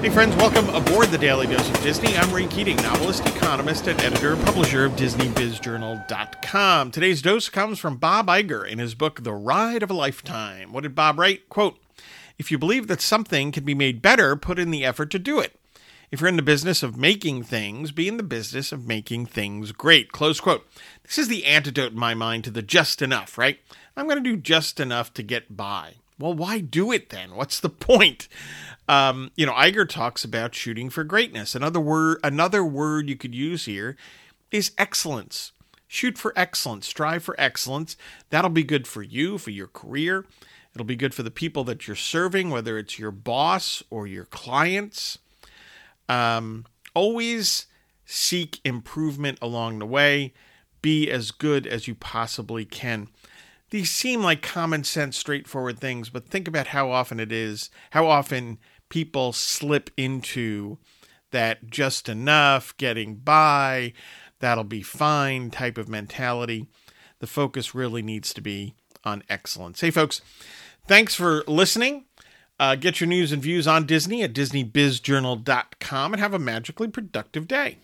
Hey, friends, welcome aboard the Daily Dose of Disney. I'm Ray Keating, novelist, economist, and editor and publisher of DisneyBizJournal.com. Today's dose comes from Bob Iger in his book, The Ride of a Lifetime. What did Bob write? Quote, If you believe that something can be made better, put in the effort to do it. If you're in the business of making things, be in the business of making things great. Close quote. This is the antidote in my mind to the just enough, right? I'm going to do just enough to get by. Well, why do it then? What's the point? Um, you know, Iger talks about shooting for greatness. Another word, another word you could use here is excellence. Shoot for excellence. Strive for excellence. That'll be good for you, for your career. It'll be good for the people that you're serving, whether it's your boss or your clients. Um, always seek improvement along the way. Be as good as you possibly can these seem like common sense, straightforward things, but think about how often it is, how often people slip into that just enough, getting by, that'll be fine type of mentality. The focus really needs to be on excellence. Hey, folks, thanks for listening. Uh, get your news and views on Disney at DisneyBizJournal.com and have a magically productive day.